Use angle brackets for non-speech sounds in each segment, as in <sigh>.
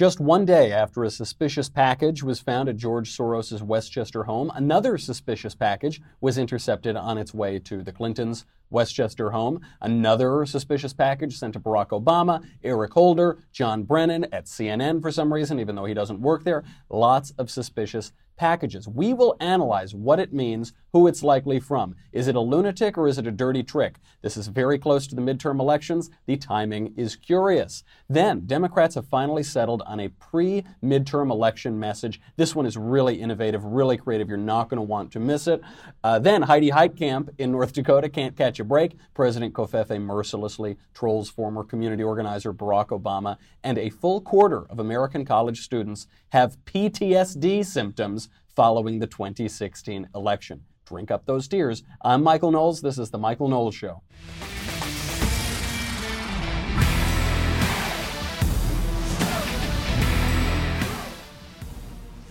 Just one day after a suspicious package was found at George Soros' Westchester home, another suspicious package was intercepted on its way to the Clintons' Westchester home. Another suspicious package sent to Barack Obama, Eric Holder, John Brennan at CNN for some reason, even though he doesn't work there. Lots of suspicious packages. We will analyze what it means, who it's likely from. Is it a lunatic or is it a dirty trick? This is very close to the midterm elections. The timing is curious. Then, Democrats have finally settled on a pre midterm election message. This one is really innovative, really creative. You're not going to want to miss it. Uh, then, Heidi Heitkamp in North Dakota can't catch a break. President Covfefe mercilessly trolls former community organizer Barack Obama, and a full quarter of American college students have PTSD symptoms following the 2016 election. Drink up those tears. I'm Michael Knowles. This is The Michael Knowles Show.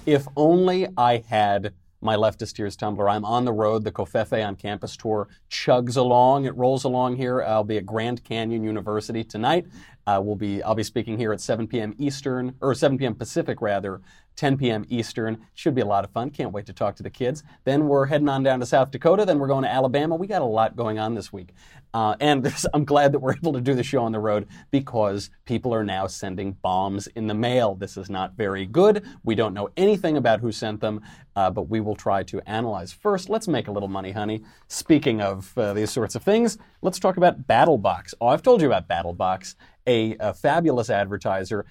If only I had my leftist tears tumbler. I'm on the road. The Covfefe on campus tour chugs along. It rolls along here. I'll be at Grand Canyon University tonight. Uh, we'll be I'll be speaking here at 7 p.m. Eastern or 7 p.m. Pacific rather 10 p.m. Eastern. Should be a lot of fun. Can't wait to talk to the kids. Then we're heading on down to South Dakota. Then we're going to Alabama. We got a lot going on this week. Uh, and <laughs> I'm glad that we're able to do the show on the road because people are now sending bombs in the mail. This is not very good. We don't know anything about who sent them, uh, but we will try to analyze. First, let's make a little money, honey. Speaking of uh, these sorts of things, let's talk about BattleBox. Oh, I've told you about BattleBox. A, a, fabulous advertiser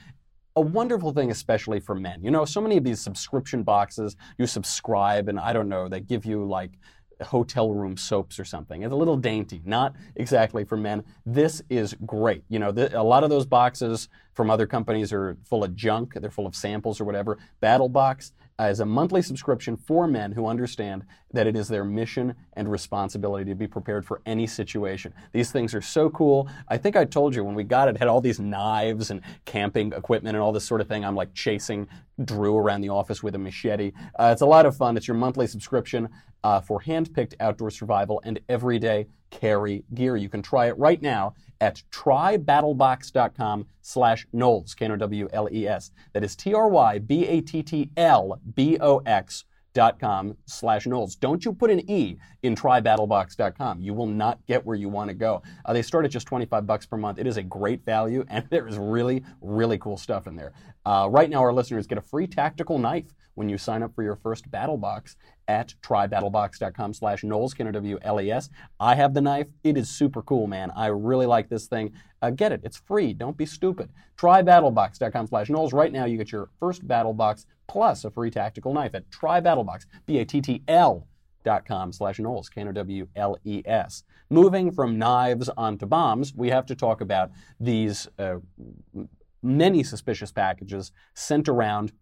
a wonderful thing, especially for men. You know, so many of these subscription boxes, you subscribe, and I don't know, they give you like hotel room soaps or something. It's a little dainty, not exactly for men. This is great. You know, a lot of those boxes from other companies are full of junk. They're full of samples or whatever. BattleBox is a monthly subscription for men who understand that it is their mission and responsibility to be prepared for any situation. These things are so cool. I think I told you when we got it, it had all these knives and camping equipment and all this sort of thing. I'm like chasing Drew around the office with a machete. Uh, it's a lot of fun. It's your monthly subscription uh, for hand-picked outdoor survival and everyday carry gear. You can try it right now at trybattlebox.com slash Knowles, K-N-O-W-L-E-S. That is T-R-Y-B-A-T-T-L-B-O-X dot com slash Knowles. Don't you put an E in trybattlebox.com. You will not get where you want to go. Uh, they start at just 25 bucks per month. It is a great value, and <laughs> there is really, really cool stuff in there. Uh, right now, our listeners get a free tactical knife when you sign up for your first battle box at trybattlebox.com slash Knowles, K-N-O-W-L-E-S. I have the knife. It is super cool, man. I really like this thing. Uh, get it. It's free. Don't be stupid. Trybattlebox.com slash Knowles. Right now, you get your first battle box plus a free tactical knife at trybattlebox, B-A-T-T-L dot com slash Knowles, K-N-O-W-L-E-S. Moving from knives onto bombs, we have to talk about these uh, many suspicious packages sent around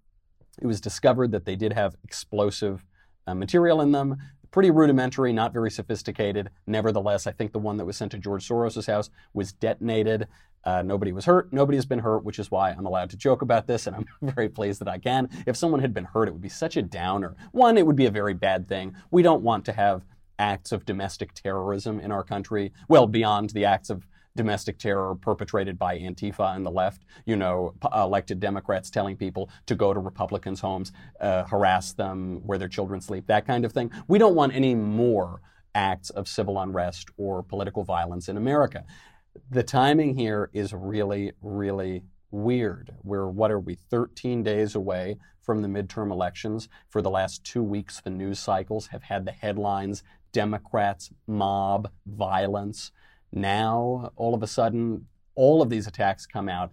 it was discovered that they did have explosive uh, material in them. Pretty rudimentary, not very sophisticated. Nevertheless, I think the one that was sent to George Soros' house was detonated. Uh, nobody was hurt. Nobody has been hurt, which is why I'm allowed to joke about this, and I'm <laughs> very pleased that I can. If someone had been hurt, it would be such a downer. One, it would be a very bad thing. We don't want to have acts of domestic terrorism in our country, well, beyond the acts of domestic terror perpetrated by Antifa and the left, you know, elected Democrats telling people to go to Republicans' homes, uh, harass them where their children sleep, that kind of thing. We don't want any more acts of civil unrest or political violence in America. The timing here is really, really weird. We're, what are we, 13 days away from the midterm elections? For the last two weeks, the news cycles have had the headlines Democrats, mob, violence. Now, all of a sudden, all of these attacks come out.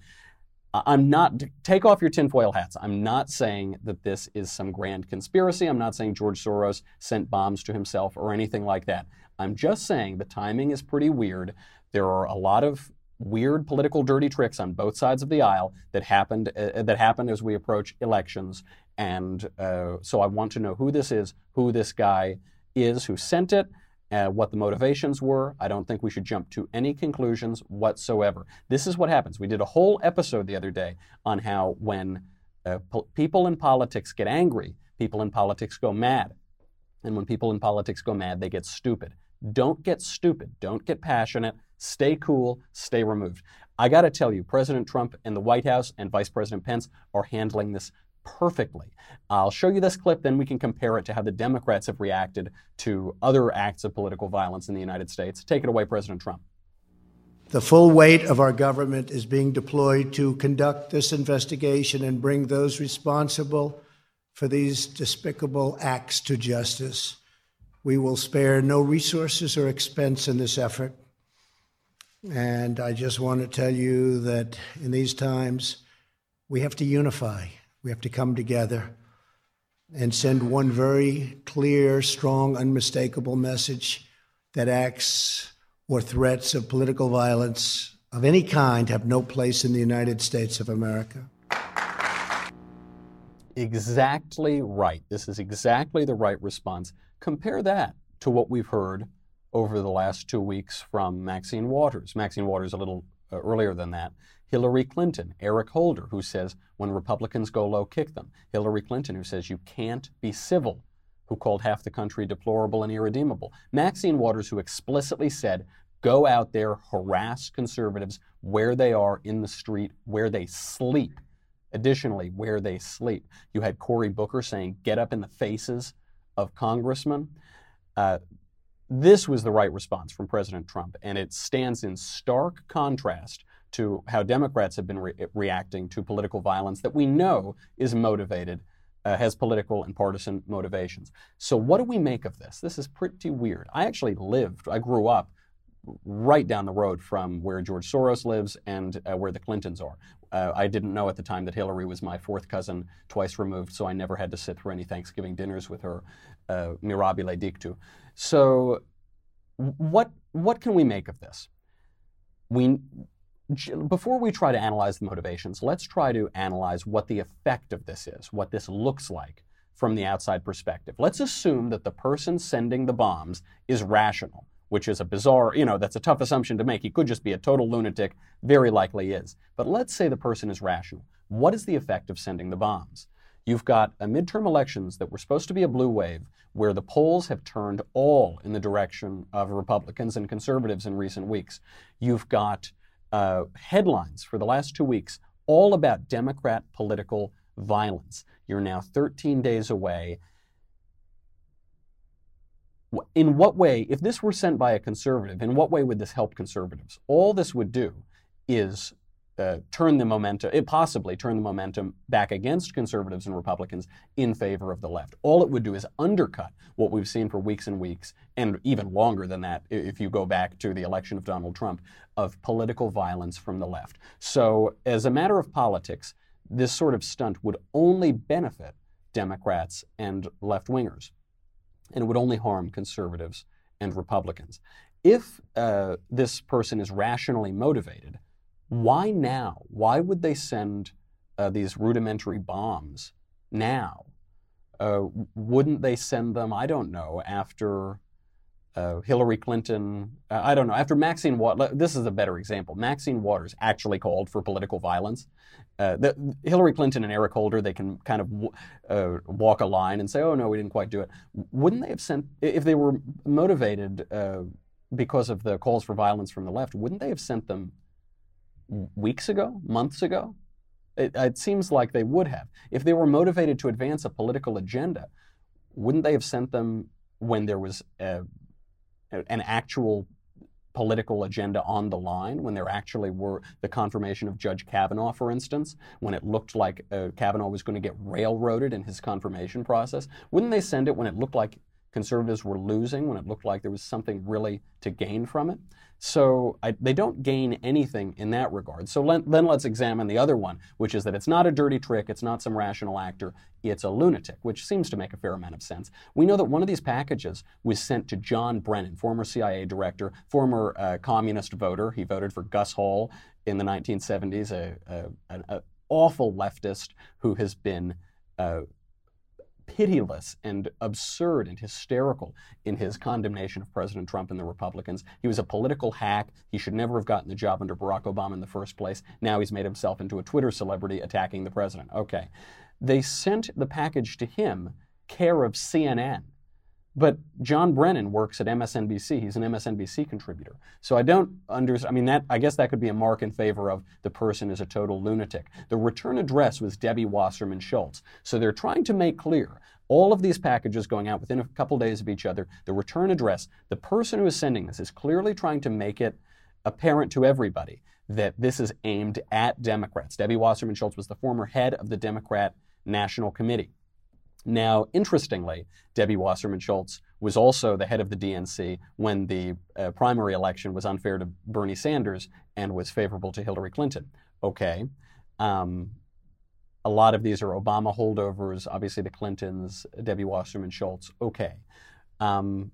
I'm not, take off your tinfoil hats. I'm not saying that this is some grand conspiracy. I'm not saying George Soros sent bombs to himself or anything like that. I'm just saying the timing is pretty weird. There are a lot of weird political dirty tricks on both sides of the aisle that happened uh, that happened as we approach elections. And uh, so I want to know who this is, who this guy is, who sent it, uh, what the motivations were. I don't think we should jump to any conclusions whatsoever. This is what happens. We did a whole episode the other day on how when uh, po- people in politics get angry, people in politics go mad. And when people in politics go mad, they get stupid. Don't get stupid. Don't get passionate. Stay cool. Stay removed. I got to tell you, President Trump and the White House and Vice President Pence are handling this perfectly. I'll show you this clip, then we can compare it to how the Democrats have reacted to other acts of political violence in the United States. Take it away, President Trump. The full weight of our government is being deployed to conduct this investigation and bring those responsible for these despicable acts to justice. We will spare no resources or expense in this effort. And I just want to tell you that in these times, we have to unify. We have to come together and send one very clear, strong, unmistakable message that acts or threats of political violence of any kind have no place in the United States of America. Exactly right. This is exactly the right response. Compare that to what we've heard over the last two weeks from Maxine Waters. Maxine Waters, a little uh, earlier than that. Hillary Clinton, Eric Holder, who says when Republicans go low, kick them. Hillary Clinton, who says you can't be civil, who called half the country deplorable and irredeemable. Maxine Waters, who explicitly said go out there, harass conservatives where they are in the street, where they sleep. Additionally, where they sleep. You had Cory Booker saying, get up in the faces of congressmen. Uh, this was the right response from President Trump, and it stands in stark contrast to how Democrats have been re- reacting to political violence that we know is motivated, uh, has political and partisan motivations. So, what do we make of this? This is pretty weird. I actually lived, I grew up right down the road from where George Soros lives and uh, where the Clintons are. Uh, I didn't know at the time that Hillary was my fourth cousin, twice removed, so I never had to sit through any Thanksgiving dinners with her, uh, mirabile dictu. So, what what can we make of this? We before we try to analyze the motivations, let's try to analyze what the effect of this is, what this looks like from the outside perspective. Let's assume that the person sending the bombs is rational which is a bizarre, you know, that's a tough assumption to make. He could just be a total lunatic, very likely is. But let's say the person is rational. What is the effect of sending the bombs? You've got a midterm elections that were supposed to be a blue wave, where the polls have turned all in the direction of Republicans and conservatives in recent weeks. You've got uh, headlines for the last two weeks all about Democrat political violence. You're now 13 days away in what way, if this were sent by a conservative, in what way would this help conservatives? All this would do is uh, turn the momentum, it possibly turn the momentum back against conservatives and Republicans in favor of the left. All it would do is undercut what we've seen for weeks and weeks, and even longer than that, if you go back to the election of Donald Trump, of political violence from the left. So, as a matter of politics, this sort of stunt would only benefit Democrats and left wingers and it would only harm conservatives and Republicans. If uh, this person is rationally motivated, why now? Why would they send uh, these rudimentary bombs now? Uh, wouldn't they send them, I don't know, after uh, Hillary Clinton, uh, I don't know, after Maxine Waters, this is a better example. Maxine Waters actually called for political violence. Uh, the, Hillary Clinton and Eric Holder, they can kind of uh, walk a line and say, oh, no, we didn't quite do it. Wouldn't they have sent, if they were motivated uh, because of the calls for violence from the left, wouldn't they have sent them weeks ago, months ago? It, it seems like they would have. If they were motivated to advance a political agenda, wouldn't they have sent them when there was a an actual political agenda on the line when there actually were the confirmation of Judge Kavanaugh, for instance, when it looked like uh, Kavanaugh was going to get railroaded in his confirmation process? Wouldn't they send it when it looked like conservatives were losing, when it looked like there was something really to gain from it? So I, they don't gain anything in that regard. So let, then let's examine the other one, which is that it's not a dirty trick, it's not some rational actor, it's a lunatic, which seems to make a fair amount of sense. We know that one of these packages was sent to John Brennan, former CIA director, former uh, communist voter. He voted for Gus Hall in the 1970s, a, an awful leftist who has been uh, pitiless and absurd and hysterical in his condemnation of President Trump and the Republicans. He was a political hack. He should never have gotten the job under Barack Obama in the first place. Now he's made himself into a Twitter celebrity attacking the president. Okay. They sent the package to him, care of CNN. But John Brennan works at MSNBC. He's an MSNBC contributor. So I don't understand. I mean, that I guess that could be a mark in favor of the person is a total lunatic. The return address was Debbie Wasserman Schultz. So they're trying to make clear all of these packages going out within a couple days of each other. The return address. The person who is sending this is clearly trying to make it apparent to everybody that this is aimed at Democrats. Debbie Wasserman Schultz was the former head of the Democrat National Committee. Now, interestingly, Debbie Wasserman Schultz was also the head of the DNC when the uh, primary election was unfair to Bernie Sanders and was favorable to Hillary Clinton. Okay. Um, a lot of these are Obama holdovers, obviously the Clintons, Debbie Wasserman Schultz. Okay. Um,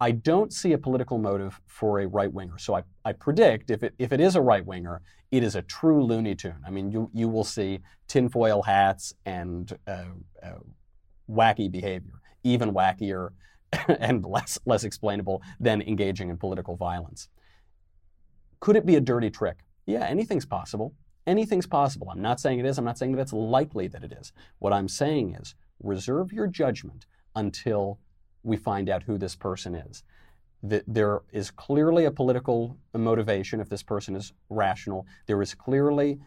I don't see a political motive for a right winger. So I, I predict if it, if it is a right winger, it is a true Looney Tune. I mean, you, you will see tinfoil hats and uh, uh, wacky behavior, even wackier <laughs> and less, less explainable than engaging in political violence. Could it be a dirty trick? Yeah, anything's possible. Anything's possible. I'm not saying it is. I'm not saying that it's likely that it is. What I'm saying is reserve your judgment until we find out who this person is. That there is clearly a political motivation if this person is rational. There is clearly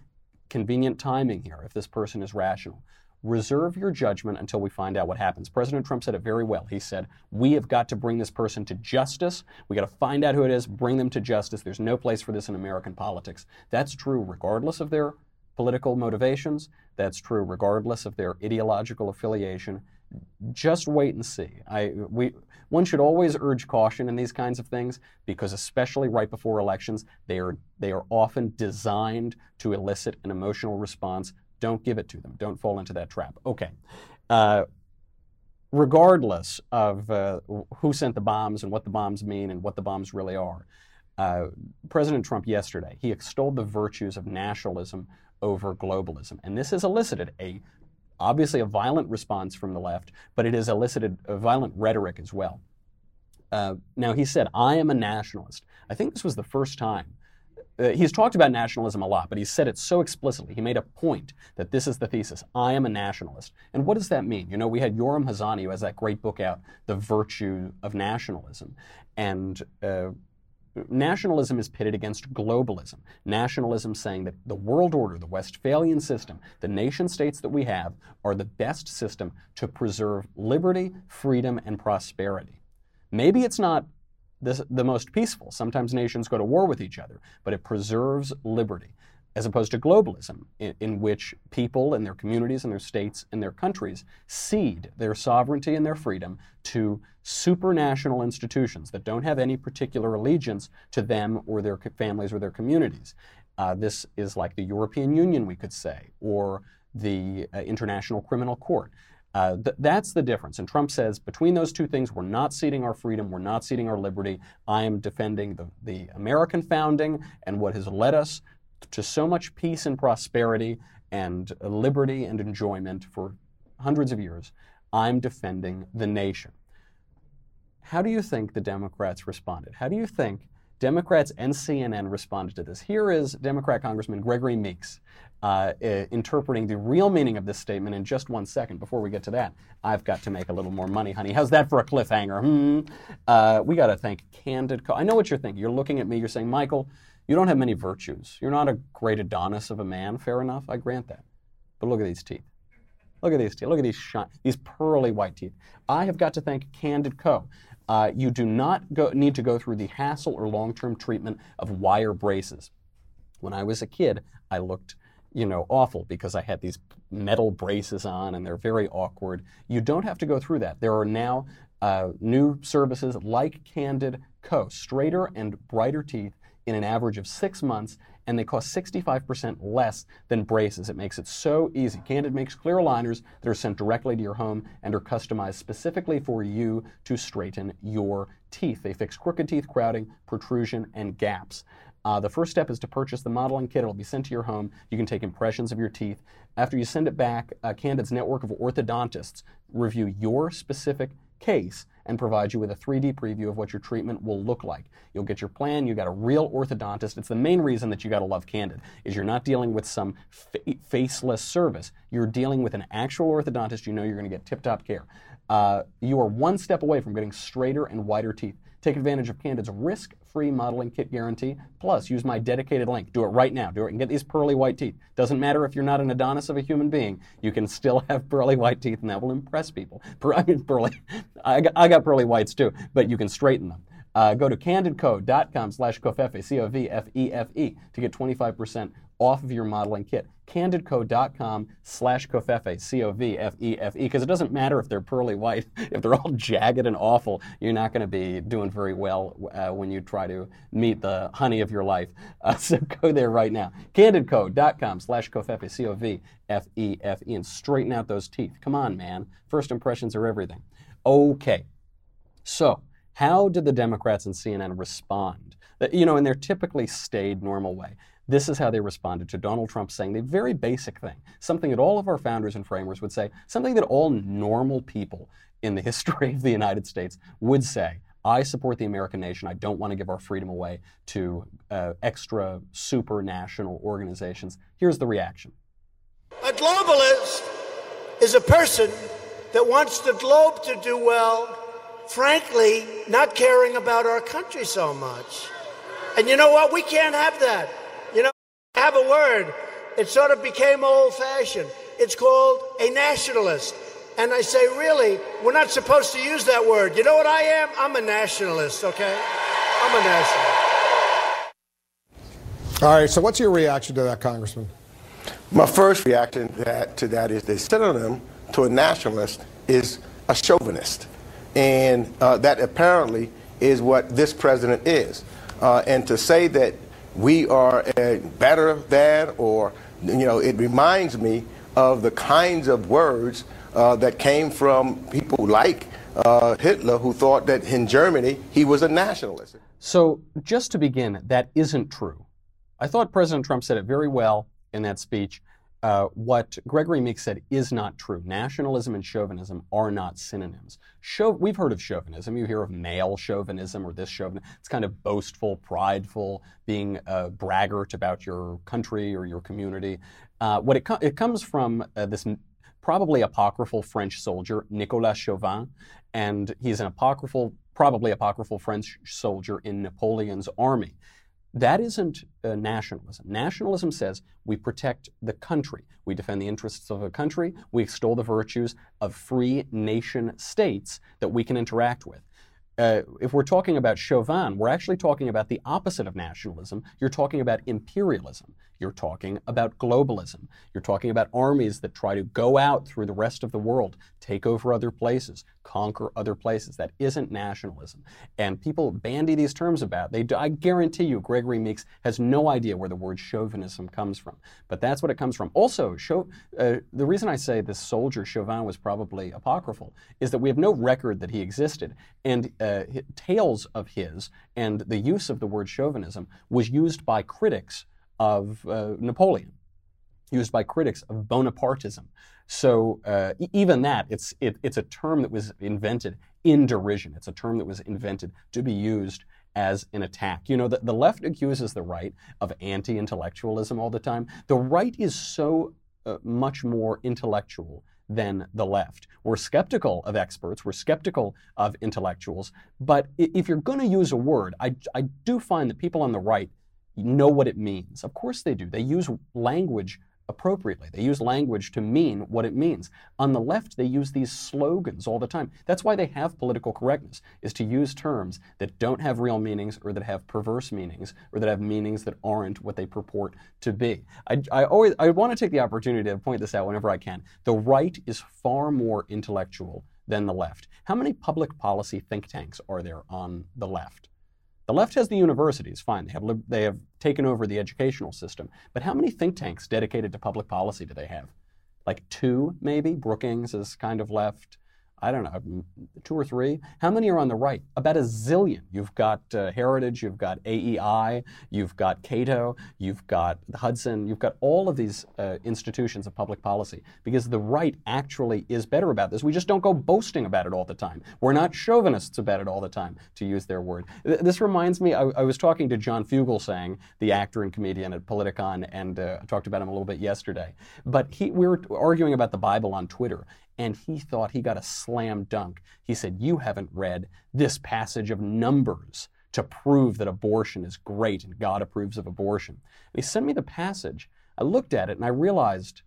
convenient timing here if this person is rational. Reserve your judgment until we find out what happens. President Trump said it very well. He said, We have got to bring this person to justice. We got to find out who it is, bring them to justice. There's no place for this in American politics. That's true regardless of their political motivations. That's true regardless of their ideological affiliation just wait and see. I, we, one should always urge caution in these kinds of things because, especially right before elections, they are, they are often designed to elicit an emotional response. Don't give it to them. Don't fall into that trap. Okay. Uh, regardless of uh, who sent the bombs and what the bombs mean and what the bombs really are, uh, President Trump yesterday, he extolled the virtues of nationalism over globalism. And this has elicited a obviously a violent response from the left, but it has elicited violent rhetoric as well. Uh, now, he said, I am a nationalist. I think this was the first time. Uh, he's talked about nationalism a lot, but he said it so explicitly. He made a point that this is the thesis I am a nationalist. And what does that mean? You know, we had Yoram Hazony, who has that great book out, The Virtue of Nationalism. And uh, nationalism is pitted against globalism. Nationalism saying that the world order, the Westphalian system, the nation states that we have are the best system to preserve liberty, freedom, and prosperity. Maybe it's not this, the most peaceful. Sometimes nations go to war with each other, but it preserves liberty as opposed to globalism, in, in, which people and their communities and their states and their countries cede their sovereignty and their freedom to supranational institutions that don't have any particular allegiance to them or their families or their communities. Uh, this is like the European Union, we could say, or the uh, International Criminal Court. Uh, th- that's the difference. And Trump says between those two things, we're not ceding our freedom, we're not ceding our liberty. I am defending the, the American founding and what has led us to so much peace and prosperity and liberty and enjoyment for hundreds of years. I'm defending the nation. How do you think the Democrats responded? How do you think Democrats and CNN responded to this? Here is Democrat Congressman Gregory Meeks uh, interpreting the real meaning of this statement in just one second. Before we get to that, I've got to make a little more money, honey. How's that for a cliffhanger? Hmm. Uh, we got to thank Candid Co. I know what you're thinking. You're looking at me. You're saying, Michael, you don't have many virtues. You're not a great Adonis of a man, fair enough, I grant that. But look at these teeth. Look at these teeth. Look at these shine, these pearly white teeth. I have got to thank Candid Co. Uh, you do not go, need to go through the hassle or long-term treatment of wire braces. When I was a kid, I looked, you know, awful because I had these metal braces on and they're very awkward. You don't have to go through that. There are now uh, new services like Candid Co. Straighter and brighter teeth in an average of six months, and they cost 65% less than braces. It makes it so easy. Candid makes clear aligners that are sent directly to your home and are customized specifically for you to straighten your teeth. They fix crooked teeth, crowding, protrusion, and gaps. Uh, the first step is to purchase the modeling kit. It'll be sent to your home. You can take impressions of your teeth. After you send it back, uh, Candid's network of orthodontists review your specific case and provide you with a 3D preview of what your treatment will look like. You'll get your plan, you got a real orthodontist. It's the main reason that you got to love Candid is you're not dealing with some fa- faceless service. You're dealing with an actual orthodontist you know you're going to get tip-top care. Uh, you are one step away from getting straighter and whiter teeth. Take advantage of Candid's risk-free modeling kit guarantee. Plus, use my dedicated link. Do it right now. Do it and get these pearly white teeth. Doesn't matter if you're not an Adonis of a human being. You can still have <laughs> pearly white teeth, and that will impress people. Per- I mean, pearly. I got, I got pearly whites too, but you can straighten them. Uh, go to candidco.com slash covfefe, C-O-V-F-E-F-E, to get 25% off of your modeling kit. Candidco.com slash covfefe, C-O-V-F-E-F-E, because it doesn't matter if they're pearly white. <laughs> If they're all jagged and awful, you're not going to be doing very well uh, when you try to meet the honey of your life. Uh, <laughs> so go there right now. Candidco.com slash covfefe, C-O-V-F-E-F-E, and straighten out those teeth. Come on, man. First impressions are everything. Okay. So, how did the Democrats and CNN respond? You know, in their typically staid, normal way. This is how they responded to Donald Trump saying the very basic thing, something that all of our founders and framers would say, something that all normal people in the <laughs> history of the United States would say. I support the American nation. I don't want to give our freedom away to uh, extra supranational organizations. Here's the reaction. A globalist is a person that wants the globe to do well, frankly, not caring about our country so much. And you know what? We can't have that. You know, I have a word. It sort of became old fashioned. It's called a nationalist. And I say, really, we're not supposed to use that word. You know what I am? I'm a nationalist, okay? I'm a nationalist. All right, so what's your reaction to that, Congressman? My first reaction to that, to that is the synonym to a nationalist is a chauvinist. And uh, that apparently is what this president is. Uh, and to say that we are better than, or, you know, it reminds me of the kinds of words uh, that came from people like uh, Hitler, who thought that in Germany he was a nationalist. So, just to begin, that isn't true. I thought President Trump said it very well in that speech. Uh, what Gregory Meeks said is not true. Nationalism and chauvinism are not synonyms. Chau- we've heard of chauvinism. You hear of male chauvinism or this chauvinism. It's kind of boastful, prideful, being a braggart about your country or your community. Uh, what it, it comes from uh, this probably apocryphal French soldier, Nicolas Chauvin, and he's an apocryphal, probably apocryphal French soldier in Napoleon's army. That isn't uh, nationalism. Nationalism says we protect the country, we defend the interests of a country, we extol the virtues of free nation states that we can interact with. Uh, if we're talking about Chauvin, we're actually talking about the opposite of nationalism. You're talking about imperialism. You're talking about globalism. You're talking about armies that try to go out through the rest of the world, take over other places, conquer other places. That isn't nationalism. And people bandy these terms about. They, I guarantee you, Gregory Meeks has no idea where the word chauvinism comes from. But that's what it comes from. Also, Chau- uh, the reason I say this soldier Chauvin was probably apocryphal is that we have no record that he existed. And uh, tales of his and the use of the word chauvinism was used by critics of uh, Napoleon, used by critics of Bonapartism. So uh, even that, it's it, it's a term that was invented in derision. It's a term that was invented to be used as an attack. You know, the, the left accuses the right of anti-intellectualism all the time. The right is so uh, much more intellectual than the left. We're skeptical of experts, we're skeptical of intellectuals, but if you're going to use a word, I, I do find that people on the right know what it means. Of course they do. They use language appropriately. They use language to mean what it means. On the left, they use these slogans all the time. That's why they have political correctness, is to use terms that don't have real meanings or that have perverse meanings or that have meanings that aren't what they purport to be. I, I always I want to take the opportunity to point this out whenever I can. The right is far more intellectual than the left. How many public policy think tanks are there on the left? The left has the universities, fine. They have, they have taken over the educational system. But how many think tanks dedicated to public policy do they have? Like two, maybe? Brookings is kind of left. I don't know, two or three. How many are on the right? About a zillion. You've got uh, Heritage, you've got AEI, you've got Cato, you've got Hudson, you've got all of these uh, institutions of public policy because the right actually is better about this. We just don't go boasting about it all the time. We're not chauvinists about it all the time, to use their word. This reminds me, I, I was talking to John Fugelsang, the actor and comedian at Politicon, and uh, I talked about him a little bit yesterday. But he, we were arguing about the Bible on Twitter, and he thought he got a slam dunk. He said, You haven't read this passage of Numbers to prove that abortion is great and God approves of abortion. And he sent me the passage. I looked at it and I realized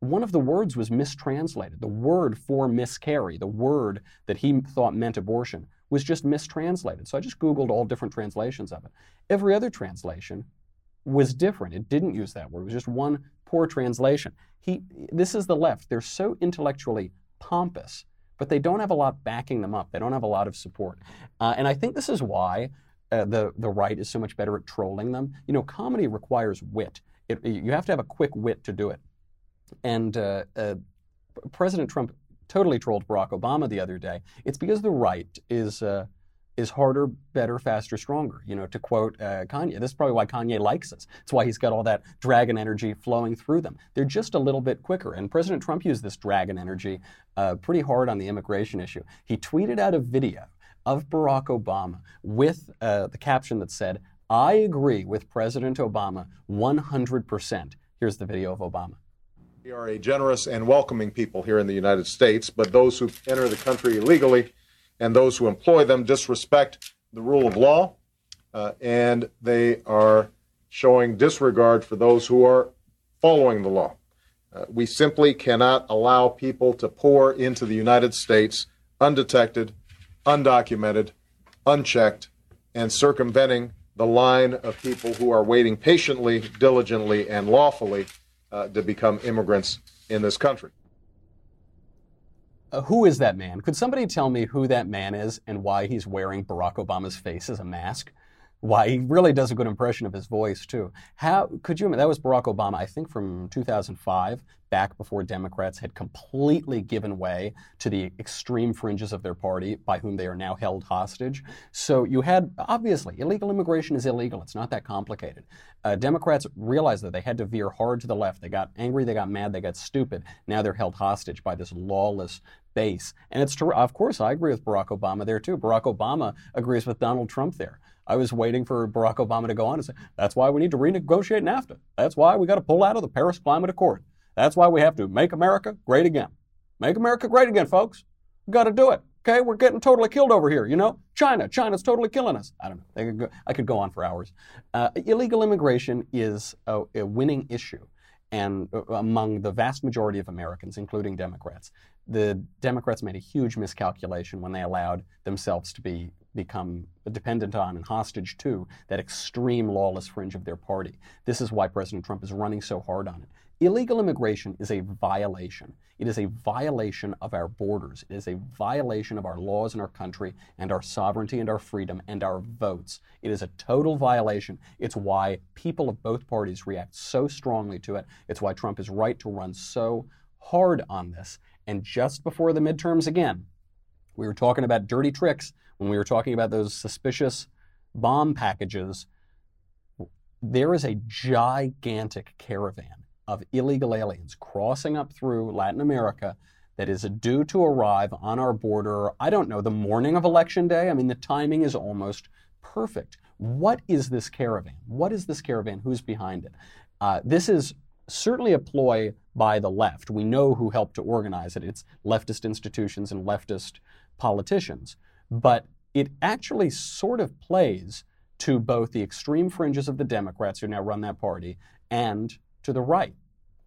one of the words was mistranslated. The word for miscarry, the word that he thought meant abortion, was just mistranslated. So I just Googled all different translations of it. Every other translation was different. It didn't use that word. It was just one poor translation. He, this is the left. They're so intellectually pompous, but they don't have a lot backing them up. They don't have a lot of support. Uh, and I think this is why uh, the, the right is so much better at trolling them. You know, comedy requires wit. It, you have to have a quick wit to do it. And uh, uh President Trump totally trolled Barack Obama the other day. It's because the right is uh, is harder, better, faster, stronger. You know, to quote uh, Kanye, this is probably why Kanye likes us. It's why he's got all that dragon energy flowing through them. They're just a little bit quicker. And President Trump used this dragon energy uh, pretty hard on the immigration issue. He tweeted out a video of Barack Obama with uh, the caption that said, I agree with President Obama 100%. Here's the video of Obama. We are a generous and welcoming people here in the United States, but those who enter the country illegally and those who employ them disrespect the rule of law, uh, and they are showing disregard for those who are following the law. Uh, we simply cannot allow people to pour into the United States undetected, undocumented, unchecked, and circumventing the line of people who are waiting patiently, diligently, and lawfully uh, to become immigrants in this country. Uh, who is that man? Could somebody tell me who that man is and why he's wearing Barack Obama's face as a mask? Why he really does a good impression of his voice too. How could you? That was Barack Obama, I think, from 2005, back before Democrats had completely given way to the extreme fringes of their party, by whom they are now held hostage. So you had obviously illegal immigration is illegal. It's not that complicated. Uh, Democrats realized that they had to veer hard to the left. They got angry, they got mad, they got stupid. Now they're held hostage by this lawless base. And it's. Of course, I agree with Barack Obama there too. Barack Obama agrees with Donald Trump there. I was waiting for Barack Obama to go on and say, that's why we need to renegotiate NAFTA. That's why we got to pull out of the Paris Climate Accord. That's why we have to make America great again. Make America great again, folks. We got to do it. Okay, we're getting totally killed over here. You know, China, China's totally killing us. I don't know. Could go, I could go on for hours. Uh, illegal immigration is a, a winning issue, and uh, among the vast majority of Americans, including Democrats, the Democrats made a huge miscalculation when they allowed themselves to be become dependent on and hostage to that extreme lawless fringe of their party. This is why President Trump is running so hard on it. Illegal immigration is a violation. It is a violation of our borders. It is a violation of our laws in our country and our sovereignty and our freedom and our votes. It is a total violation. It's why people of both parties react so strongly to it. It's why Trump is right to run so hard on this. And just before the midterms again, we were talking about dirty tricks when we were talking about those suspicious bomb packages. There is a gigantic caravan of illegal aliens crossing up through Latin America that is due to arrive on our border, I don't know, the morning of Election Day? I mean, the timing is almost perfect. What is this caravan? What is this caravan? Who's behind it? Uh, this is certainly a ploy by the left. We know who helped to organize it. It's leftist institutions and leftist politicians. But it actually sort of plays to both the extreme fringes of the Democrats who now run that party and to the right.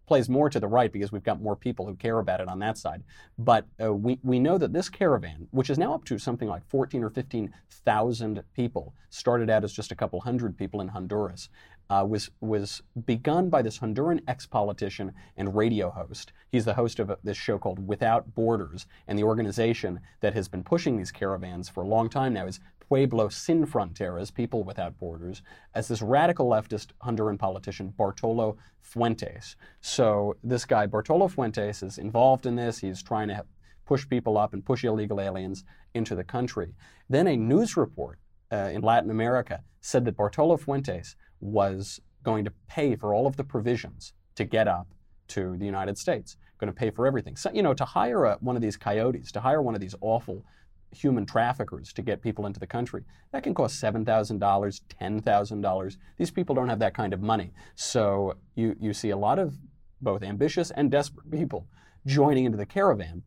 Plays more to the right because we've got more people who care about it on that side. But uh, we, we know that this caravan, which is now up to something like 14 or 15,000 people, started out as just a couple hundred people in Honduras, uh, was, was begun by this Honduran ex politician and radio host. He's the host of a, this show called Without Borders, and the organization that has been pushing these caravans for a long time now is Pueblo Sin Fronteras, People Without Borders, as this radical leftist Honduran politician, Bartolo Fuentes. So this guy, Bartolo Fuentes, is involved in this. He's trying to push people up and push illegal aliens into the country. Then a news report uh, in Latin America said that Bartolo Fuentes was going to pay for all of the provisions to get up to the United States, going to pay for everything. So, you know, to hire a, one of these coyotes, to hire one of these awful human traffickers to get people into the country, that can cost $7,000, $10,000. These people don't have that kind of money. So you, you see a lot of both ambitious and desperate people joining into the caravan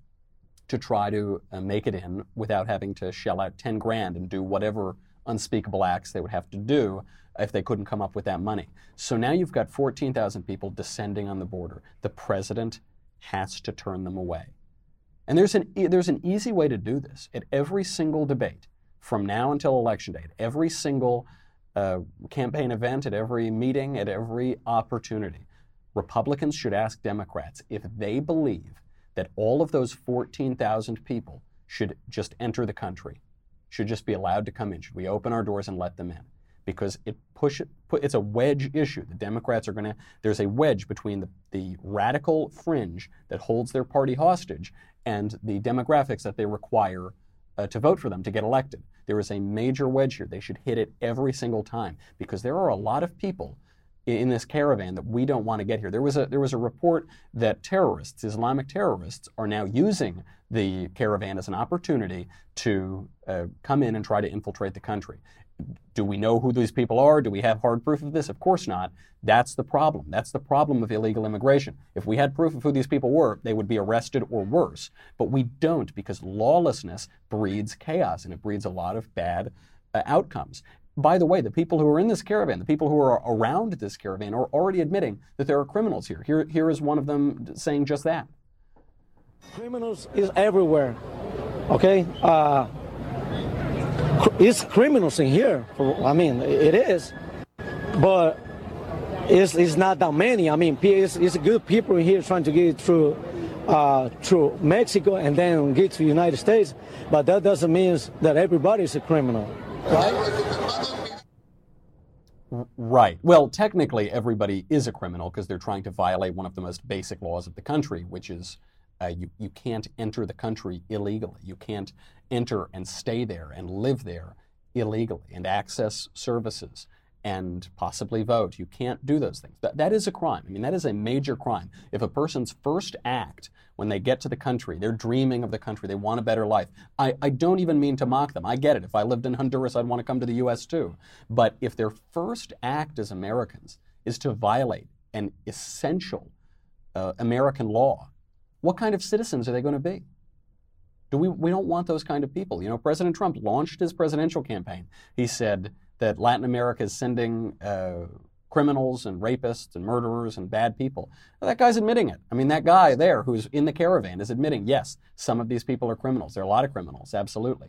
to try to uh, make it in without having to shell out 10 grand and do whatever unspeakable acts they would have to do if they couldn't come up with that money. So now you've got 14,000 people descending on the border. The president has to turn them away. And there's an, there's an easy way to do this. At every single debate, from now until election day, at every single uh, campaign event, at every meeting, at every opportunity, Republicans should ask Democrats if they believe that all of those 14,000 people should just enter the country, should just be allowed to come in. Should we open our doors and let them in? Because it push it's a wedge issue. The Democrats are going to there's a wedge between the, the radical fringe that holds their party hostage and the demographics that they require uh, to vote for them to get elected. There is a major wedge here. They should hit it every single time because there are a lot of people in this caravan that we don't want to get here. There was a there was a report that terrorists, Islamic terrorists, are now using the caravan as an opportunity to uh, come in and try to infiltrate the country. Do we know who these people are? Do we have hard proof of this? Of course not. That's the problem. That's the problem of illegal immigration. If we had proof of who these people were, they would be arrested or worse. But we don't because lawlessness breeds chaos and it breeds a lot of bad uh, outcomes. By the way, the people who are in this caravan, the people who are around this caravan, are already admitting that there are criminals here. Here, here is one of them saying just that. Criminals is everywhere. Okay, uh, it's criminals in here. I mean, it is, but it's, it's not that many. I mean, it's, it's good people in here trying to get through uh, through Mexico and then get to the United States, but that doesn't mean that everybody is a criminal, right? Right. Well, technically, everybody is a criminal because they're trying to violate one of the most basic laws of the country, which is uh, you, you can't enter the country illegally. You can't enter and stay there and live there illegally and access services and possibly vote. You can't do those things. That, that is a crime. I mean, that is a major crime. If a person's first act when they get to the country, they're dreaming of the country, they want a better life. I, I don't even mean to mock them. I get it. If I lived in Honduras, I'd want to come to the U.S. too. But if their first act as Americans is to violate an essential uh, American law, what kind of citizens are they going to be? Do we, we don't want those kind of people. You know, President Trump launched his presidential campaign. He said that Latin America is sending uh, criminals and rapists and murderers and bad people. Well, that guy's admitting it. I mean, that guy there who's in the caravan is admitting, yes, some of these people are criminals. There are a lot of criminals, absolutely.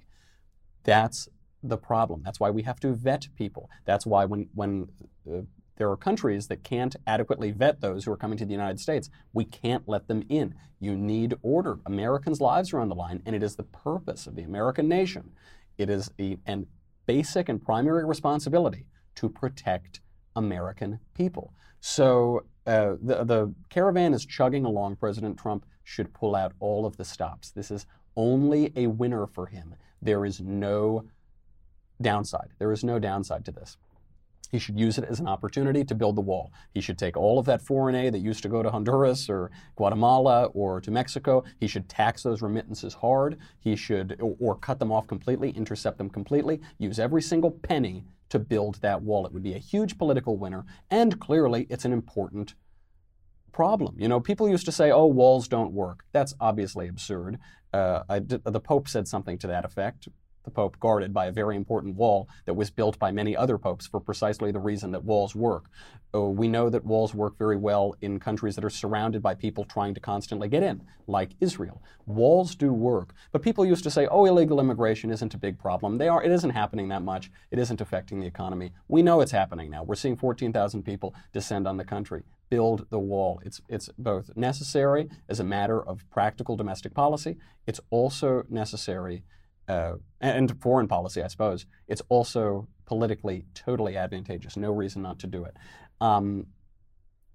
That's the problem. That's why we have to vet people. That's why when, when uh, there are countries that can't adequately vet those who are coming to the United States. We can't let them in. You need order. Americans' lives are on the line, and it is the purpose of the American nation. It is a basic and primary responsibility to protect American people. So uh, the, the caravan is chugging along. President Trump should pull out all of the stops. This is only a winner for him. There is no downside. There is no downside to this. He should use it as an opportunity to build the wall. He should take all of that foreign aid that used to go to Honduras or Guatemala or to Mexico. He should tax those remittances hard. He should, or, or cut them off completely, intercept them completely, use every single penny to build that wall. It would be a huge political winner, and clearly it's an important problem. You know, people used to say, oh, walls don't work. That's obviously absurd. Uh, the Pope said something to that effect the Pope guarded by a very important wall that was built by many other popes for precisely the reason that walls work. Uh, we know that walls work very well in countries that are surrounded by people trying to constantly get in, like Israel. Walls do work, but people used to say, "Oh, illegal immigration isn't a big problem." They are. It isn't happening that much. It isn't affecting the economy. We know it's happening now. We're seeing 14,000 people descend on the country. Build the wall. It's it's both necessary as a matter of practical domestic policy. It's also necessary uh, and foreign policy, I suppose, it's also politically totally advantageous. No reason not to do it. Um,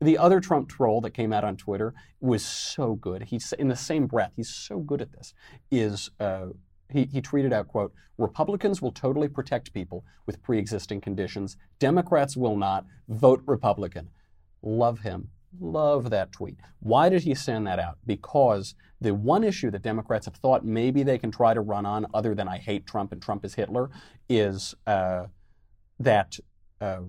The other Trump troll that came out on Twitter was so good. He's in the same breath. He's so good at this. Is uh, he, he tweeted out, quote, Republicans will totally protect people with pre-existing conditions. Democrats will not. Vote Republican. Love him. Love that tweet. Why did he send that out? Because the one issue that Democrats have thought maybe they can try to run on, other than I hate Trump and Trump is Hitler, is uh, that uh,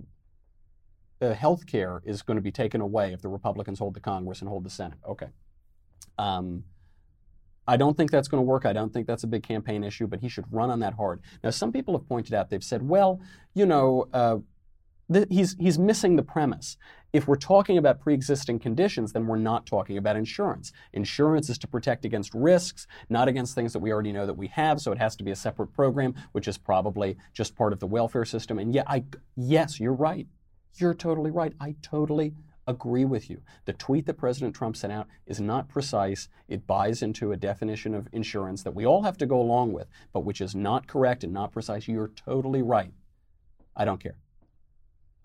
uh, health care is going to be taken away if the Republicans hold the Congress and hold the Senate. Okay. Um, I don't think that's going to work. I don't think that's a big campaign issue, but he should run on that hard. Now, some people have pointed out, they've said, well, you know, uh, th- he's, he's missing the premise. If we're talking about pre existing conditions, then we're not talking about insurance. Insurance is to protect against risks, not against things that we already know that we have, so it has to be a separate program, which is probably just part of the welfare system. And yeah, I, yes, you're right. You're totally right. I totally agree with you. The tweet that President Trump sent out is not precise. It buys into a definition of insurance that we all have to go along with, but which is not correct and not precise. You're totally right. I don't care.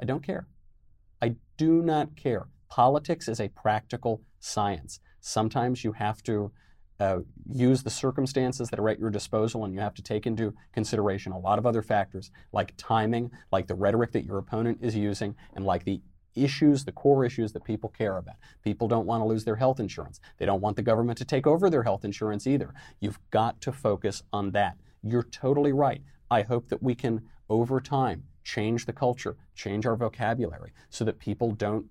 I don't care. I do not care. Politics is a practical science. Sometimes you have to uh, use the circumstances that are at your disposal, and you have to take into consideration a lot of other factors like timing, like the rhetoric that your opponent is using, and like the issues, the core issues that people care about. People don't want to lose their health insurance. They don't want the government to take over their health insurance either. You've got to focus on that. You're totally right. I hope that we can, over time, change the culture, change our vocabulary so that people don't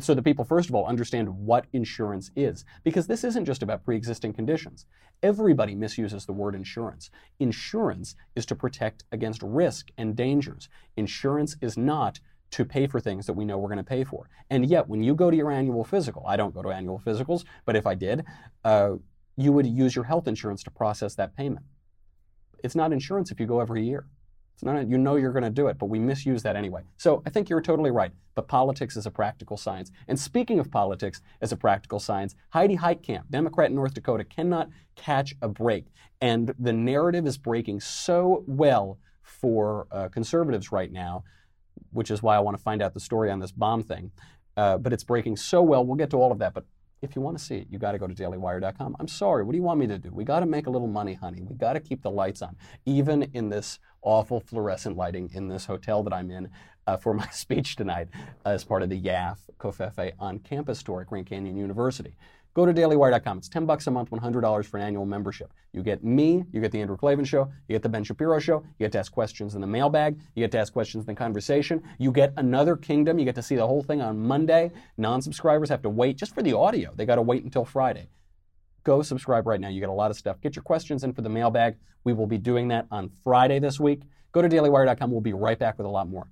so that people, first of all, understand what insurance is. Because this isn't just about pre existing conditions. Everybody misuses the word insurance. Insurance is to protect against risk and dangers. Insurance is not to pay for things that we know we're going to pay for. And yet, when you go to your annual physical, I don't go to annual physicals, but if I did, uh, you would use your health insurance to process that payment. It's not insurance if you go every year. It's not, you know you're going to do it, but we misuse that anyway. So I think you're totally right. But politics is a practical science. And speaking of politics as a practical science, Heidi Heitkamp, Democrat in North Dakota, cannot catch a break. And the narrative is breaking so well for uh, conservatives right now, which is why I want to find out the story on this bomb thing. Uh, but it's breaking so well. We'll get to all of that. But if you want to see it, you got to go to dailywire.com. I'm sorry. What do you want me to do? We got to make a little money, honey. We got to keep the lights on, even in this awful fluorescent lighting in this hotel that I'm in uh, for my <laughs> speech tonight as part of the YAF Covfefe on campus tour at Grand Canyon University. Go to dailywire.com. It's 10 bucks a month, $100 for an annual membership. You get me, you get the Andrew Klavan show, you get the Ben Shapiro show, you get to ask questions in the mailbag, you get to ask questions in the conversation, you get another kingdom, you get to see the whole thing on Monday. Non-subscribers have to wait just for the audio. They got to wait until Friday. Go subscribe right now. You get a lot of stuff. Get your questions in for the mailbag. We will be doing that on Friday this week. Go to dailywire.com. We'll be right back with a lot more.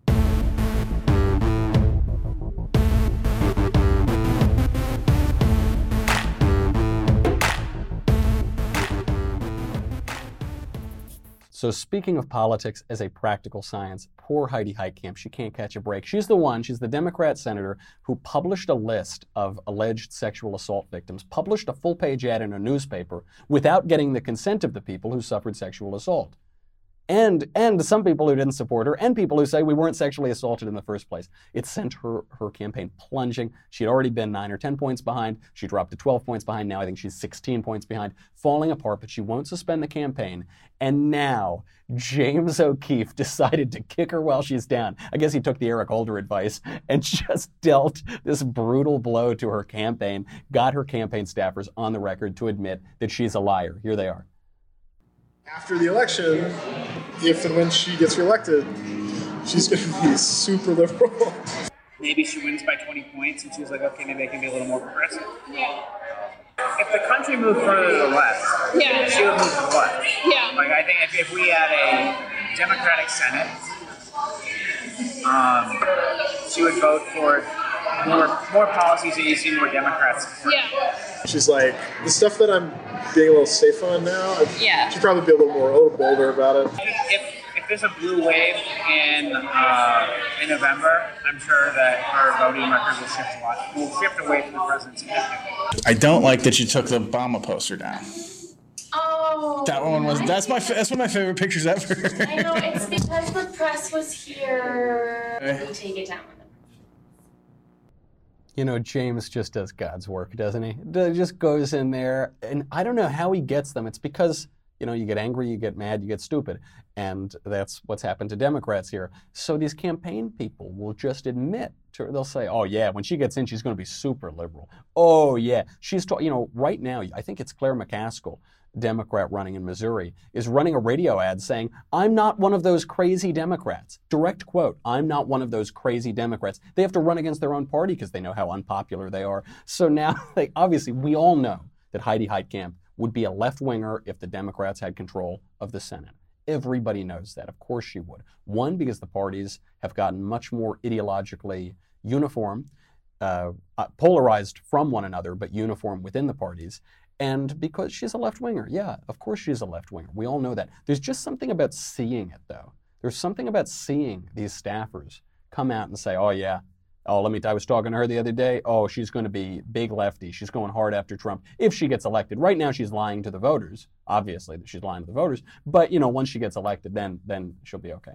So speaking of politics as a practical science, poor Heidi Heitkamp, she can't catch a break. She's the one, she's the Democrat senator who published a list of alleged sexual assault victims, published a full page ad in a newspaper without getting the consent of the people who suffered sexual assault and and some people who didn't support her and people who say we weren't sexually assaulted in the first place. It sent her her campaign plunging. She had already been 9 or 10 points behind. She dropped to 12 points behind. Now i think she's 16 points behind falling apart but she won't suspend the campaign. And now james o'keefe <laughs> decided to kick her while she's down. I guess he took the eric holder advice <laughs> and just dealt this brutal blow to her campaign got her campaign staffers on the record to admit that she's a liar. Here they are after the election, if and when she gets reelected, she's going to be super liberal. Maybe she wins by 20 points and she's like, okay, maybe I can be a little more progressive. Yeah. If the country moved further to the left, yeah. she would move to the left. Yeah. Like, I think if, if we had a Democratic Senate, um, she would vote for more more policies that you see more Democrats. Yeah. She's like the stuff that I'm being a little safe on now. Yeah. She'd probably be a little more, a little bolder about it. If, if there's a blue wave in uh, in November, I'm sure that her voting record will shift a lot. Will shift away from the presidency. I don't like that you took the Obama poster down. Oh, that one was that's my that's one of my favorite pictures ever. I know it's because the press was here. <laughs> We take it down. You know, James just does God's work, doesn't he? Just goes in there, and I don't know how he gets them. It's because you know, you get angry, you get mad, you get stupid. And that's what's happened to Democrats here. So these campaign people will just admit, to, her, they'll say, oh, yeah, when she gets in, she's going to be super liberal. Oh, yeah. She's, ta-, you know, right now, I think it's Claire McCaskill, Democrat running in Missouri, is running a radio ad saying, I'm not one of those crazy Democrats. Direct quote, I'm not one of those crazy Democrats. They have to run against their own party because they know how unpopular they are. So now, <laughs> like, obviously, we all know that Heidi Heitkamp would be a left winger if the Democrats had control of the Senate. Everybody knows that. Of course she would. One, because the parties have gotten much more ideologically uniform, uh, uh, polarized from one another, but uniform within the parties. And because she's a left winger. Yeah, of course she's a left winger. We all know that. There's just something about seeing it, though. There's something about seeing these staffers come out and say, oh, yeah, Oh, let me. I was talking to her the other day. Oh, she's going to be big lefty. She's going hard after Trump if she gets elected. Right now, she's lying to the voters. Obviously, she's lying to the voters. But you know, once she gets elected, then then she'll be okay.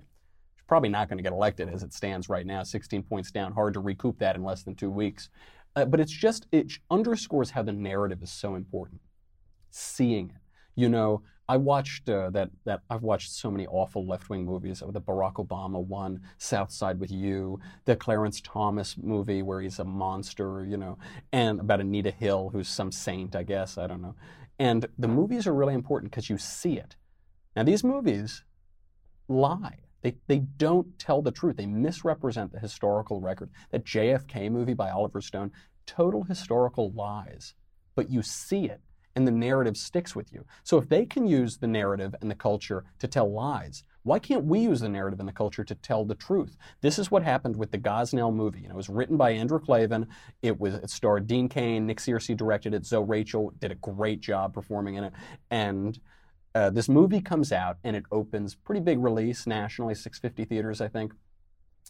She's probably not going to get elected as it stands right now. 16 points down. Hard to recoup that in less than two weeks. Uh, but it's just it underscores how the narrative is so important. Seeing it. You know, I watched uh, that that I've watched so many awful left wing movies. The Barack Obama one, South Side with You, the Clarence Thomas movie where he's a monster, you know, and about Anita Hill who's some saint, I guess. I don't know. And the movies are really important because you see it. Now these movies lie. They, they don't tell the truth. They misrepresent the historical record. That JFK movie by Oliver Stone, total historical lies. But you see it and the narrative sticks with you. So if they can use the narrative and the culture to tell lies, why can't we use the narrative and the culture to tell the truth? This is what happened with the Gosnell movie. it was written by Andrew Klavan. It was it starred Dean Cain. Nick Searcy directed it. Zoe Rachel did a great job performing in it. And uh, this movie comes out and it opens pretty big release nationally, 650 theaters, I think.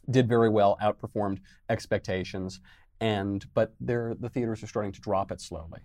Did very well, outperformed expectations. And but the theaters are starting to drop it slowly.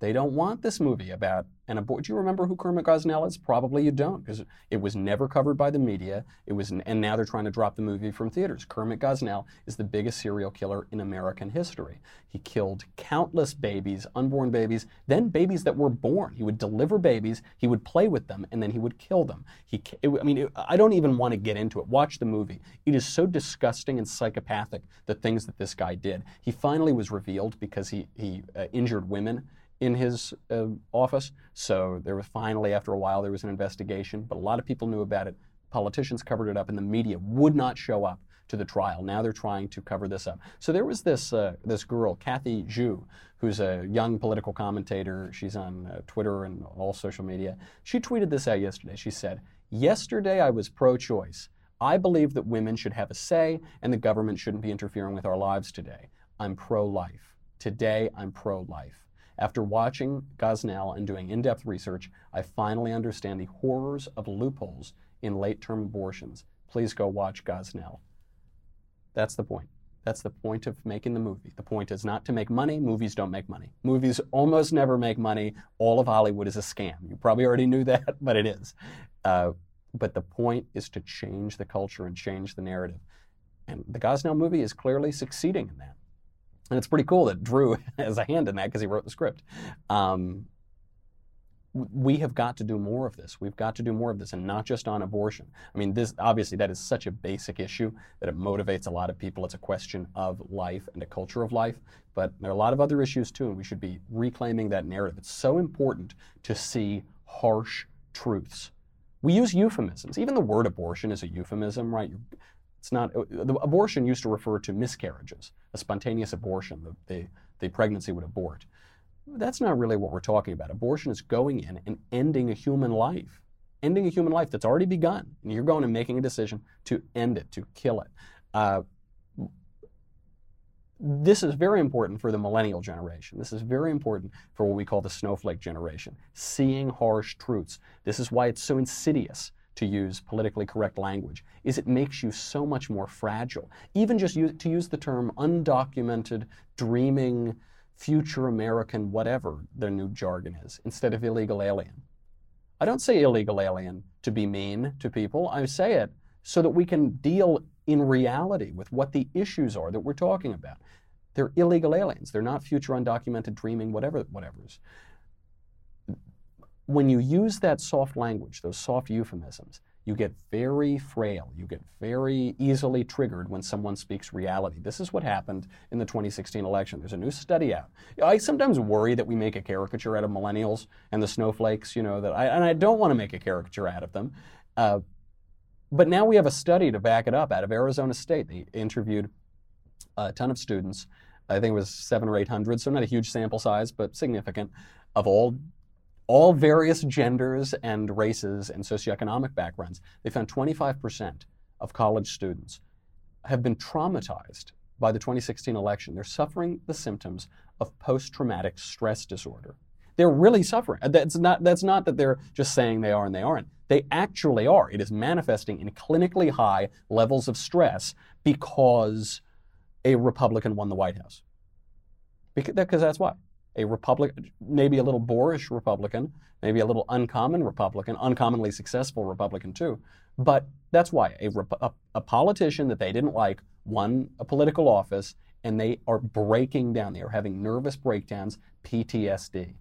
They don't want this movie about an abortion. Do you remember who Kermit Gosnell is? Probably you don't, because it was never covered by the media. It was, and now they're trying to drop the movie from theaters. Kermit Gosnell is the biggest serial killer in American history. He killed countless babies, unborn babies, then babies that were born. He would deliver babies, he would play with them, and then he would kill them. He, it, I mean, it, I don't even want to get into it. Watch the movie. It is so disgusting and psychopathic the things that this guy did. He finally was revealed because he he uh, injured women in his uh, office. So there was finally, after a while, there was an investigation, but a lot of people knew about it. Politicians covered it up, and the media would not show up to the trial. Now they're trying to cover this up. So there was this uh, this girl, Kathy Zhu, who's a young political commentator. She's on uh, Twitter and all social media. She tweeted this out yesterday. She said, "Yesterday I was pro-choice. I believe that women should have a say, and the government shouldn't be interfering with our lives today. I'm pro-life. Today I'm pro-life." After watching Gosnell and doing in depth research, I finally understand the horrors of loopholes in late term abortions. Please go watch Gosnell. That's the point. That's the point of making the movie. The point is not to make money. Movies don't make money. Movies almost never make money. All of Hollywood is a scam. You probably already knew that, <laughs> but it is. Uh, but the point is to change the culture and change the narrative. And the Gosnell movie is clearly succeeding in that. And it's pretty cool that Drew <laughs> has a hand in that because he wrote the script. Um, we have got to do more of this. We've got to do more of this, and not just on abortion. I mean, this obviously that is such a basic issue that it motivates a lot of people. It's a question of life and a culture of life, but there are a lot of other issues too, and we should be reclaiming that narrative. It's so important to see harsh truths. We use euphemisms. Even the word abortion is a euphemism, right? You're, it's not, uh, the abortion used to refer to miscarriages, a spontaneous abortion, the, the, the pregnancy would abort. That's not really what we're talking about. Abortion is going in and ending a human life, ending a human life that's already begun. And you're going and making a decision to end it, to kill it. Uh, this is very important for the millennial generation. This is very important for what we call the snowflake generation, seeing harsh truths. This is why it's so insidious to use politically correct language, is it makes you so much more fragile. Even just use, to use the term undocumented, dreaming, future American, whatever their new jargon is, instead of illegal alien. I don't say illegal alien to be mean to people. I say it so that we can deal in reality with what the issues are that we're talking about. They're illegal aliens. They're not future undocumented dreaming, whatever, whatever's. When you use that soft language, those soft euphemisms, you get very frail. You get very easily triggered when someone speaks reality. This is what happened in the 2016 election. There's a new study out. I sometimes worry that we make a caricature out of millennials and the snowflakes, you know, that I, and I don't want to make a caricature out of them. Uh, but now we have a study to back it up out of Arizona State. They interviewed a ton of students. I think it was seven or eight hundred, so not a huge sample size, but significant, of all all various genders and races and socioeconomic backgrounds, they found 25% of college students have been traumatized by the 2016 election. They're suffering the symptoms of post traumatic stress disorder. They're really suffering. Uh, that's not, that's not that they're just saying they are and they aren't. They actually are. It is manifesting in clinically high levels of stress because a Republican won the White House. Because that's why a Republican, maybe a little boorish Republican, maybe a little uncommon Republican, uncommonly successful Republican too. But that's why a, a, a, politician that they didn't like won a political office and they are breaking down. They are having nervous breakdowns, PTSD.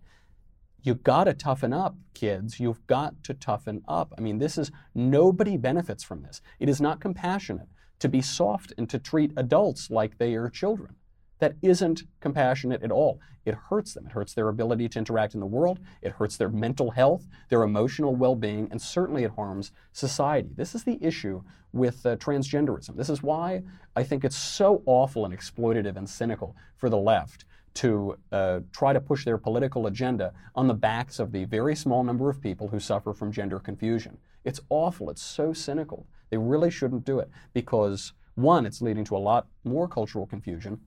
You've got to toughen up, kids. You've got to toughen up. I mean, this is nobody benefits from this. It is not compassionate to be soft and to treat adults like they are children that isn't compassionate at all. It hurts them. It hurts their ability to interact in the world. It hurts their mental health, their emotional well being, and certainly it harms society. This is the issue with uh, transgenderism. This is why I think it's so awful and exploitative and cynical for the left to uh, try to push their political agenda on the backs of the very small number of people who suffer from gender confusion. It's awful. It's so cynical. They really shouldn't do it because, one, it's leading to a lot more cultural confusion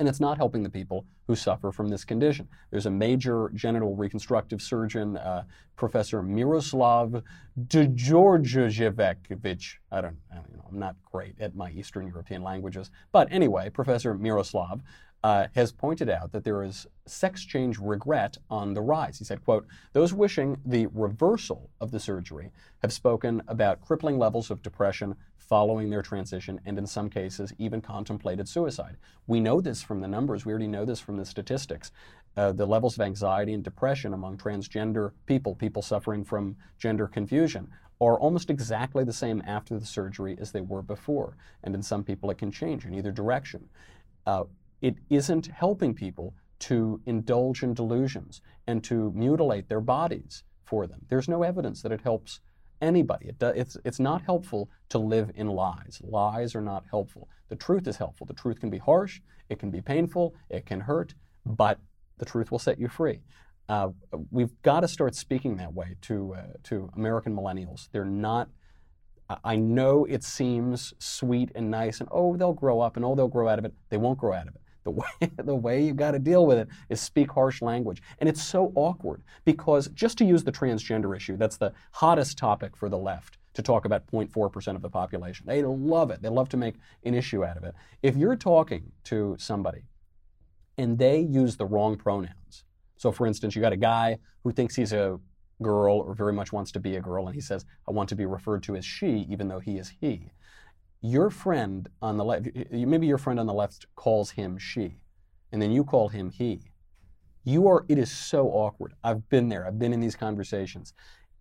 and it's not helping the people who suffer from this condition. There's a major genital reconstructive surgeon, uh, Professor Miroslav Djordjevic. I don't, I don't know, I'm not great at my Eastern European languages. But anyway, Professor Miroslav uh, has pointed out that there is sex change regret on the rise. He said, quote, those wishing the reversal of the surgery have spoken about crippling levels of depression following their transition and in some cases even contemplated suicide. We know this from the numbers. We already know this from the statistics. Uh, the levels of anxiety and depression among transgender people, people suffering from gender confusion, are almost exactly the same after the surgery as they were before. And in some people, it can change in either direction. Uh, it isn't helping people to indulge in delusions and to mutilate their bodies for them. There's no evidence that it helps anybody. It it's, it's not helpful to live in lies. Lies are not helpful. The truth is helpful. The truth can be harsh, it can be painful, it can hurt, but the truth will set you free. Uh, we've got to start speaking that way to, uh, to American millennials. They're not I know it seems sweet and nice, and oh, they'll grow up, and oh, they'll grow out of it. They won't grow out of it. <laughs> The way, the way you got to deal with it is speak harsh language. And it's so awkward because just to use the transgender issue, that's the hottest topic for the left to talk about 0.4% of the population. They love it. They love to make an issue out of it. If you're talking to somebody and they use the wrong pronouns, so for instance, you got a guy who thinks he's a girl or very much wants to be a girl and he says, I want to be referred to as she, even though he is he your friend on the left, maybe your friend on the left calls him she, and then you call him he. You are, it is so awkward. I've been there, I've been in these conversations.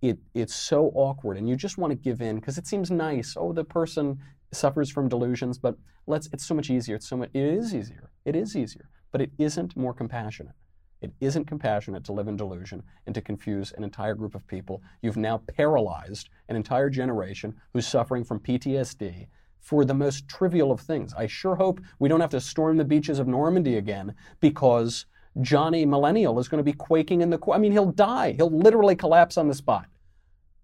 It, it's so awkward, and you just want to give in because it seems nice. Oh, the person suffers from delusions, but let's, it's so much easier. It's so much, it is easier. It is easier, but it isn't more compassionate. It isn't compassionate to live in delusion and to confuse an entire group of people. You've now paralyzed an entire generation who's suffering from PTSD for the most trivial of things. I sure hope we don't have to storm the beaches of Normandy again because Johnny Millennial is going to be quaking in the. I mean, he'll die. He'll literally collapse on the spot.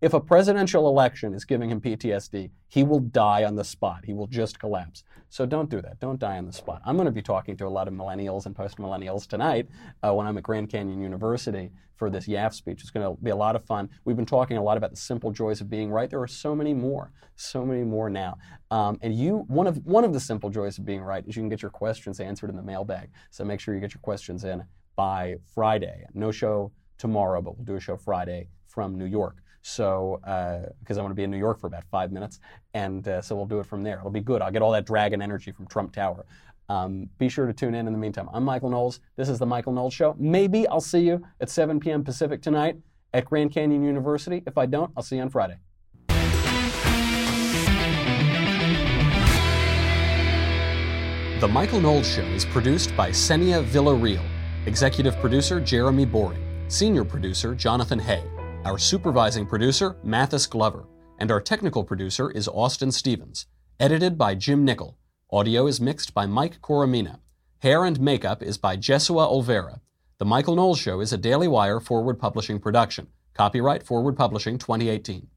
If a presidential election is giving him PTSD, he will die on the spot. He will just collapse. So don't do that. Don't die on the spot. I'm going to be talking to a lot of millennials and post millennials tonight uh, when I'm at Grand Canyon University for this YAF speech. It's going to be a lot of fun. We've been talking a lot about the simple joys of being right. There are so many more, so many more now. Um, and you, one of one of the simple joys of being right is you can get your questions answered in the mailbag. So make sure you get your questions in by Friday. No show tomorrow, but we'll do a show Friday from New York. So, because uh, I want to be in New York for about five minutes, and uh, so we'll do it from there. It'll be good. I'll get all that dragon energy from Trump Tower. Um, be sure to tune in in the meantime. I'm Michael Knowles. This is The Michael Knowles Show. Maybe I'll see you at 7 p.m. Pacific tonight at Grand Canyon University. If I don't, I'll see you on Friday. The Michael Knowles Show is produced by Senia Villarreal, executive producer Jeremy Boring, senior producer Jonathan Hay, our supervising producer Mathis Glover, and our technical producer is Austin Stevens. Edited by Jim Nickel. Audio is mixed by Mike Coromina. Hair and makeup is by Jesua Olvera. The Michael Knowles Show is a Daily Wire forward publishing production. Copyright Forward Publishing 2018.